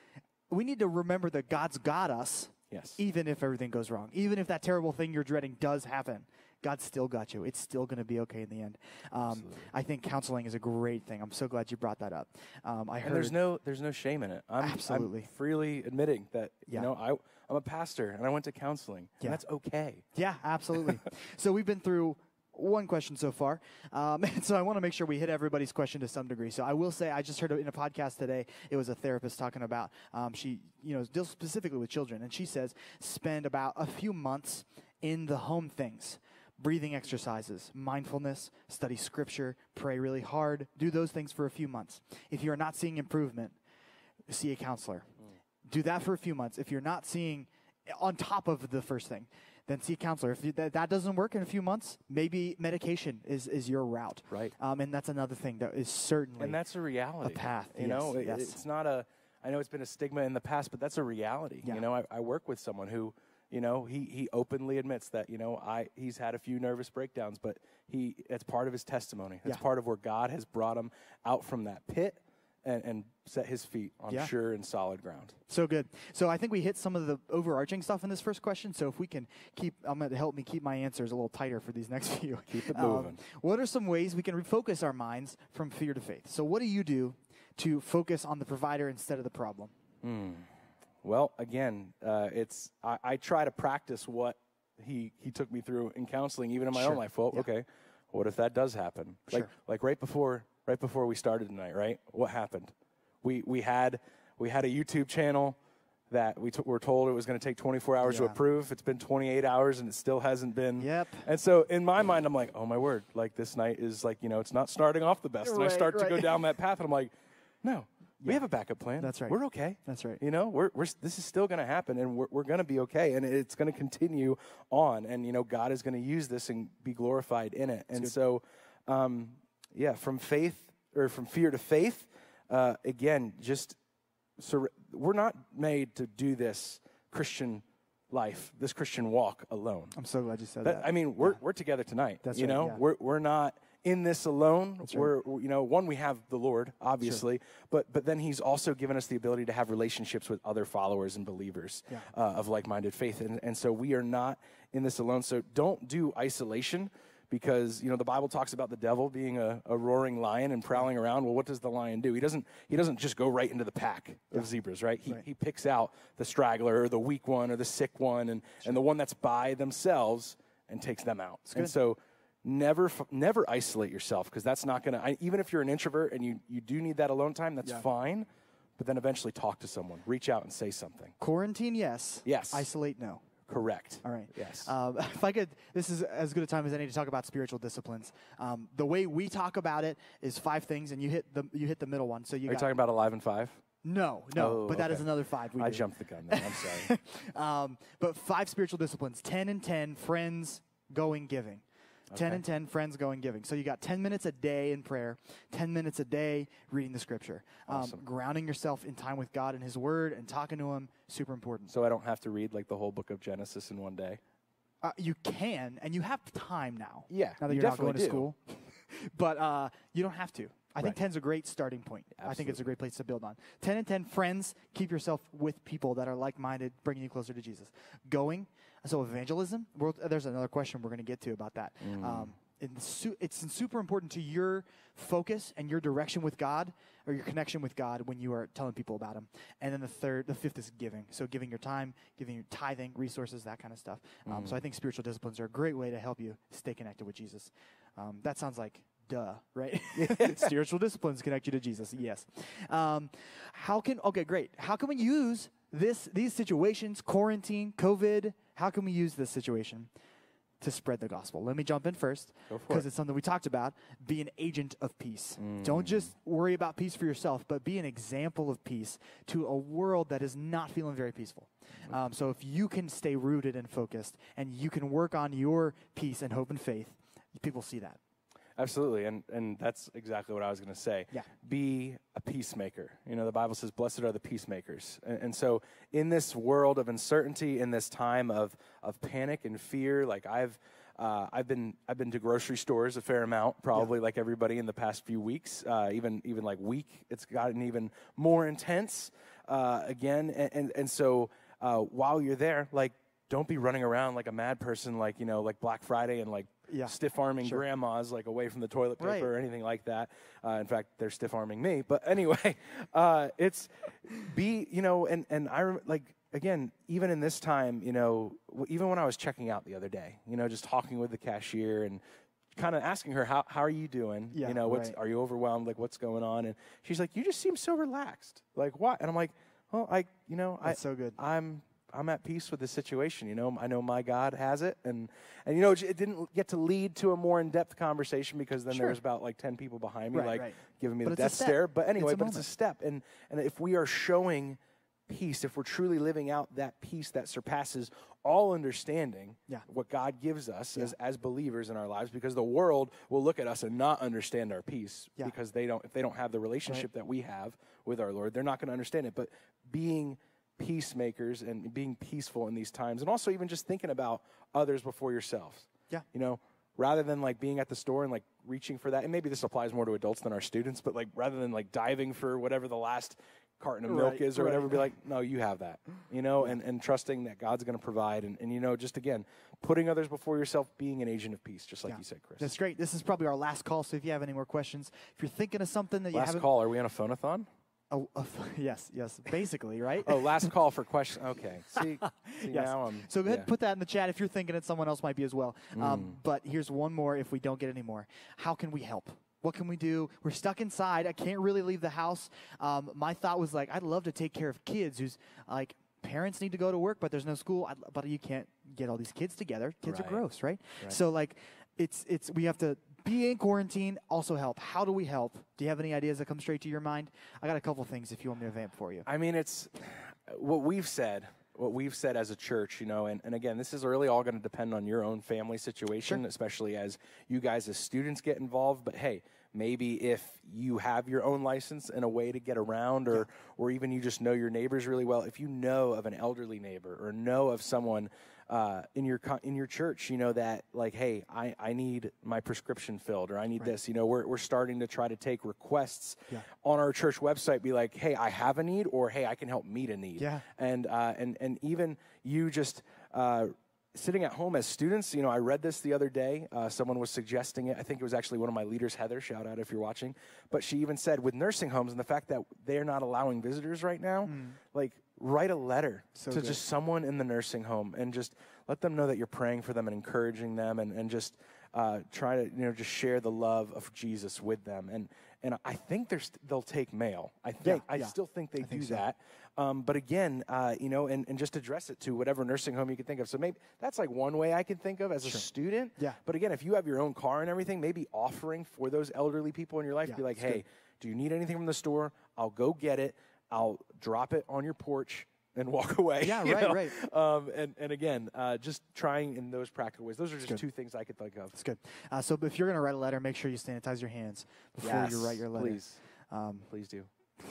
D: We need to remember that God's got us.
B: Yes.
D: Even if everything goes wrong, even if that terrible thing you're dreading does happen, God's still got you. It's still going to be okay in the end. Um, I think counseling is a great thing. I'm so glad you brought that up. Um, I heard.
B: And there's no there's no shame in it. I'm,
D: Absolutely.
B: I'm freely admitting that
D: Yeah.
B: you know I I'm a pastor and I went to counseling.
D: Yeah.
B: And that's okay.
D: Yeah, absolutely. so we've been through one question so far, um, and so I want to make sure we hit everybody's question to some degree. So I will say I just heard in a podcast today. It was a therapist talking about um, she, you know, deals specifically with children, and she says spend about a few months in the home things. Breathing exercises, mindfulness, study scripture, pray really hard, do those things for a few months. If you are not seeing improvement, see a counselor. Do that for a few months. If you're not seeing on top of the first thing, then see a counselor. If that, that doesn't work in a few months, maybe medication is, is your route.
B: Right.
D: Um, and that's another thing that is certainly
B: and that's a reality.
D: A path.
B: You know,
D: yes,
B: It-
D: yes.
B: it's not a. I know it's been a stigma in the past, but that's a reality.
D: Yeah.
B: You know, I, I work with someone who, you know, he he openly admits that you know I he's had a few nervous breakdowns, but he it's part of his testimony. It's
D: Yeah.
B: part of where God has brought him out from that pit and, and set his feet on
D: Yeah.
B: sure and solid ground.
D: So good. So I think we hit some of the overarching stuff in this first question. So if we can keep, I'm going to help me keep my answers a little tighter for these next few.
B: Keep it
D: Um,
B: moving.
D: what are some ways we can refocus our minds from fear to faith? So what do you do to focus on the provider instead of the problem?
B: Well, again, uh, it's I, I try to practice what he he took me through in counseling, even in my
D: Sure.
B: own life. Well,
D: Yeah.
B: okay, what if that does happen? Like like right before right before we started tonight, right? What happened? We we had we had a YouTube channel that we t- were told it was going to take 24 hours to approve. It's been 28 hours and it still hasn't been.
D: Yep.
B: And so in my mind, I'm like, oh my word, like this night is like you know it's not starting off the best. and I
D: Right,
B: start to go down that path, and I'm like, no. We have a backup plan.
D: That's right.
B: We're okay.
D: That's right.
B: You know, we're, we're this is still going to happen, and we're, we're going to be okay, and it's going to continue on, and you know, God is going to use this and be glorified in it. and so, um, yeah, from faith or from fear to faith, uh, again, just sur- we're not made to do this Christian life, this Christian walk alone.
D: I'm so glad you said
B: That-
D: that.
B: I mean, we're, we're together tonight.
D: That's
B: you
D: right,
B: know,
D: yeah.
B: we're, we're not in this alone.
D: right.
B: We're, you know, one, we have the Lord, obviously, but, but then he's also given us the ability to have relationships with other followers and believers
D: Yeah.
B: uh, of like-minded faith. And, and so we are not in this alone. So don't do isolation because, you know, the Bible talks about the devil being a, a roaring lion and prowling around. Well, what does the lion do? He doesn't, he doesn't just go right into the pack of zebras, right? He,
D: Right.
B: he picks out the straggler or the weak one or the sick one and, and the one that's by themselves and takes them out. And so never never isolate yourself because that's not going to even if you're an introvert and you, you do need that alone time that's
D: Yeah.
B: fine but then eventually talk to someone reach out and say something
D: Quarantine, yes.
B: Yes.
D: Isolate, no.
B: Correct
D: All right.
B: yes
D: Um, if I could, this is as good a time as any to talk about spiritual disciplines. Um, the way we talk about it is five things, and you hit the you hit the middle one. So you
B: are you talking about alive and five
D: no, no,
B: Oh,
D: but that is
B: okay.
D: another five. We
B: i
D: do.
B: jumped the gun there i'm sorry
D: Um, but five spiritual disciplines: ten and ten, friends, going, giving. Ten
B: Okay.
D: and ten, friends, going, giving. So you got ten minutes a day in prayer, ten minutes a day reading the scripture, um, grounding yourself in time with God and His Word, and talking to Him. Super important.
B: so i don't have to read like the whole book of genesis in one day
D: Uh, you can, and you have time now.
B: Yeah,
D: Now that
B: you
D: you're not going
B: definitely
D: to school. but uh, you don't have to. I think
B: Right.
D: 10's a great starting point. I think it's a great place to build on. 10 and 10 friends, keep yourself with people that are like minded, bringing you closer to Jesus. Going, so evangelism, there's another question we're going to get to about that.
B: Mm.
D: Um, it's super important to your focus and your direction with God or your connection with God when you are telling people about Him. And then the third, the fifth is giving. So giving your time, giving your tithing, resources, that kind of stuff. Um,
B: Mm.
D: So I think spiritual disciplines are a great way to help you stay connected with Jesus. Um, that sounds like duh, right? spiritual disciplines connect you to Jesus. Yes. Um, how can okay, great. How can we use this these situations, quarantine, COVID? How can we use this situation? To spread the gospel. Let me jump in first because
B: it.
D: it's something we talked about. Be an agent of peace.
B: Mm.
D: Don't just worry about peace for yourself, but be an example of peace to a world that is not feeling very peaceful. Um, so if you can stay rooted and focused, and you can work on your peace and hope and faith, people see that.
B: Absolutely, and and that's exactly what I was going to say.
D: Yeah.
B: Be a peacemaker. You know, the Bible says, "Blessed are the peacemakers." And, and so, in this world of uncertainty, in this time of of panic and fear, like I've. Uh, I've been I've been to grocery stores a fair amount, probably like everybody in the past few weeks. Uh, even even like week, it's gotten even more intense uh, again. And and, and so uh, while you're there, like don't be running around like a mad person, like you know, like Black Friday and like
D: Yeah.
B: stiff arming
D: Sure.
B: grandmas like away from the toilet paper
D: Right.
B: or anything like that. Uh, in fact, they're stiff arming me. But anyway, uh, it's be you know, and and I rem- like again, even in this time, you know, w- even when I was checking out the other day, you know, just talking with the cashier and kind of asking her, how, how are you doing?
D: Yeah,
B: you know, what's,
D: right.
B: are you overwhelmed? Like, what's going on? And she's like, you just seem so relaxed. Like, what? And I'm like, well, I, you know, I,
D: That's so good.
B: I'm, I'm at peace with the situation. You know, I know my God has it, and and you know, it didn't get to lead to a more in-depth conversation because then
D: Sure.
B: there was about like ten people behind me,
D: Right,
B: like
D: right.
B: giving me
D: But
B: the death stare. But anyway,
D: a
B: but it's a step, and and if we are showing peace, if we're truly living out that peace that surpasses all understanding,
D: Yeah.
B: what God gives us as, as believers in our lives, because the world will look at us and not understand our peace
D: Yeah.
B: because they don't if they don't have the relationship that we have with our Lord, they're not going to understand it. But being peacemakers and being peaceful in these times, and also even just thinking about others before yourselves.
D: Yeah.
B: You know, rather than like being at the store and like reaching for that, and maybe this applies more to adults than our students, but like rather than like diving for whatever the last carton of milk
D: Right,
B: is or whatever,
D: right.
B: be like, no, you have that, you know, and, and trusting that God's going to provide. And, and, you know, just again, putting others before yourself, being an agent of peace, just like
D: Yeah.
B: you said, Chris.
D: That's great. This is probably our last call. So if you have any more questions, if you're thinking of something that you
B: last
D: haven't,
B: call. Are we on a phonathon?
D: Oh, oh, yes, yes, basically, right?
B: Oh, last call for question. Okay. See, see
D: Yes.
B: now I'm.
D: so go ahead
B: yeah.
D: and put that in the chat if you're thinking it. Someone else might be as well.
B: Mm.
D: Um, but here's one more if we don't get any more. How can we help? What can we do? We're stuck inside. I can't really leave the house. Um, my thought was like, I'd love to take care of kids who's like, parents need to go to work, but there's no school. I'd, but you can't get all these kids together. Kids
B: Right.
D: are gross, right?
B: Right.
D: So like, it's it's we have to be in quarantine. Also help. How do we help? Do you have any ideas that come straight to your mind? I got a couple things if you want me to vamp for you.
B: I mean, it's what we've said. What we've said as a church, you know, and, and again, this is really all going to depend on your own family situation, especially as you guys as students get involved. But hey, maybe if you have your own license and a way to get around, or or even you just know your neighbors really well, if you know of an elderly neighbor or know of someone uh, in your in your church, you know that like, hey, I, I need my prescription filled, or I need this. You know, we're we're starting to try to take requests on our church website. Be like, hey, I have a need, or hey, I can help meet a need.
D: Yeah.
B: And uh, and and even you just. Uh, Sitting at home as students, you know, I read this the other day. Uh, someone was suggesting it. I think it was actually one of my leaders, Heather. Shout out if you're watching. But she even said, with nursing homes and the fact that they're not allowing visitors right now, like write a letter
D: So
B: to
D: good.
B: just someone in the nursing home and just let them know that you're praying for them and encouraging them and, and just uh, try to you know just share the love of Jesus with them and and I think they're st- they'll take mail. I think I
D: yeah.
B: still think they
D: I think
B: do
D: so.
B: that. Um, but again, uh, you know, and, and just address it to whatever nursing home you can think of. So maybe that's like one way I can think of as a student.
D: Yeah.
B: But again, if you have your own car and everything, maybe offering for those elderly people in your life,
D: Yeah,
B: be like,
D: that's good.
B: hey, do you need anything from the store? I'll go get it. I'll drop it on your porch and walk away.
D: Yeah, right,
B: know?
D: right.
B: Um, and, and again, uh, just trying in those practical ways. Those are just two things I could think of.
D: That's good. Uh, so if you're going to write a letter, make sure you sanitize your hands before you write your letter.
B: Please,
D: Um,
B: please do.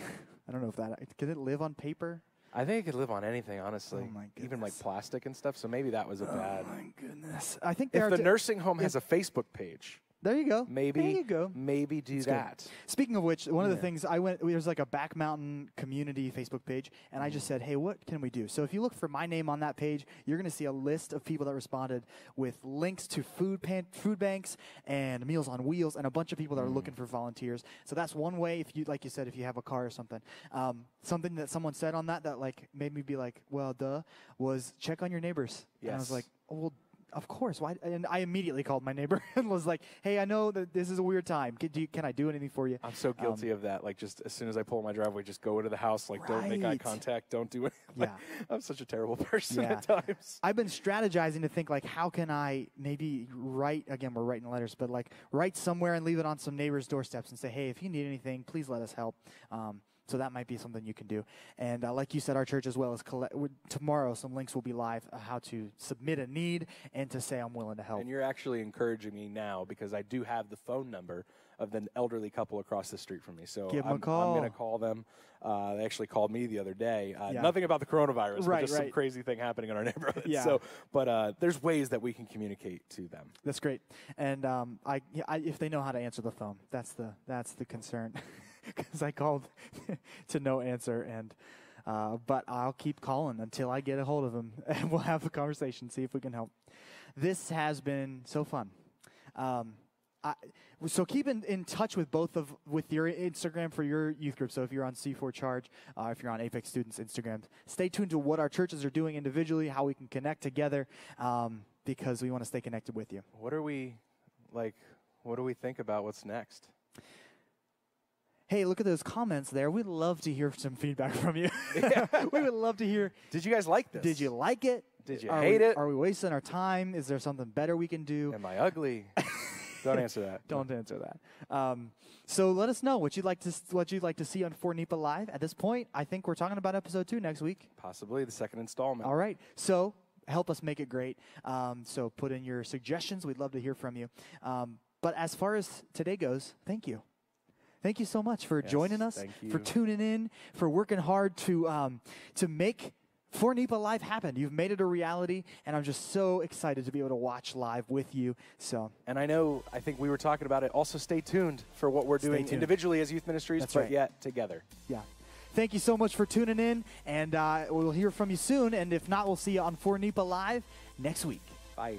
D: I don't know if that can it live on paper.
B: I think it could live on anything, honestly.
D: Oh, my
B: Even like plastic and stuff. So maybe that was a bad.
D: Oh My goodness, I think there
B: If the nursing home has a Facebook page,
D: There you go.
B: maybe
D: there you go.
B: maybe do
D: good.
B: that.
D: Speaking of which, one of the things I went there's like a Back Mountain community Facebook page, and I just
B: Mm-hmm.
D: said, "Hey, what can we do?" So if you look for my name on that page, you're going to see a list of people that responded with links to food pan- food banks and Meals on Wheels, and a bunch of people that are
B: Mm.
D: looking for volunteers. So that's one way. If you like, you said, if you have a car or something, um, something that someone said on that that like made me be like, "Well, duh," was check on your neighbors. Yes. And I was like, oh, "Well." Of course. Why? And I immediately called my neighbor and was like, "Hey, I know that this is a weird time. Can, do you, can I do anything for you?"
B: I'm so guilty of that. Like, just as soon as I pull my driveway, just go into the house. Like, don't make eye contact. Don't do it. Like,
D: Yeah.
B: I'm such a terrible person
D: Yeah.
B: at times.
D: I've been strategizing to think like, how can I maybe write again? We're writing letters, but like write somewhere and leave it on some neighbors' doorsteps and say, hey, if you need anything, please let us help. Um, so that might be something you can do. And uh, like you said, our church as well as collect- tomorrow, some links will be live uh, how to submit a need and to say I'm willing to help.
B: And you're actually encouraging me now because I do have the phone number of the elderly couple across the street from me. So
D: Give
B: I'm, I'm going to call them. Uh, they actually called me the other day. Uh,
D: Yeah.
B: Nothing about the coronavirus, but
D: Right,
B: just some crazy thing happening in our neighborhood.
D: Yeah.
B: So, but uh, there's ways that we can communicate to them.
D: That's great. And um, I, I, if they know how to answer the phone, that's the that's the concern. Because I called to no answer, and uh, but I'll keep calling until I get a hold of them, and we'll have a conversation, see if we can help. This has been so fun. Um, I, so keep in, in touch with both of with your Instagram for your youth group. So if you're on C4 Charge, uh, if you're on Apex Students Instagram, stay tuned to what our churches are doing individually, how we can connect together, um, because we want to stay connected with you.
B: What are we? like, what do we think about what's next?
D: Hey, look at those comments there. We'd love to hear some feedback from you. we would love to hear.
B: Did you guys like this?
D: Did you like it?
B: Did you
D: Are
B: hate
D: we-
B: it?
D: Are we wasting our time? Is there something better we can do?
B: Am I ugly? Don't answer that.
D: Don't answer that. Um, so let us know what you'd like to what you'd like to see on For NEPA Live. At this point, I think we're talking about episode two next week.
B: Possibly the second installment.
D: All right. So help us make it great. Um, so put in your suggestions. We'd love to hear from you. Um, but as far as today goes, thank you. Thank you so much for
B: Yes,
D: joining us, for tuning in, for working hard to um, to make For NEPA Live happen. You've made it a reality, and I'm just so excited to be able to watch live with you. So
B: And I know, I think we were talking about it. Also, stay tuned for what we're
D: Stay
B: doing
D: tuned.
B: individually as youth ministries,
D: That's
B: but
D: right.
B: yet together.
D: yeah. Thank you so much for tuning in, and uh, we'll hear from you soon. And if not, we'll see you on For NEPA Live next week.
B: Bye.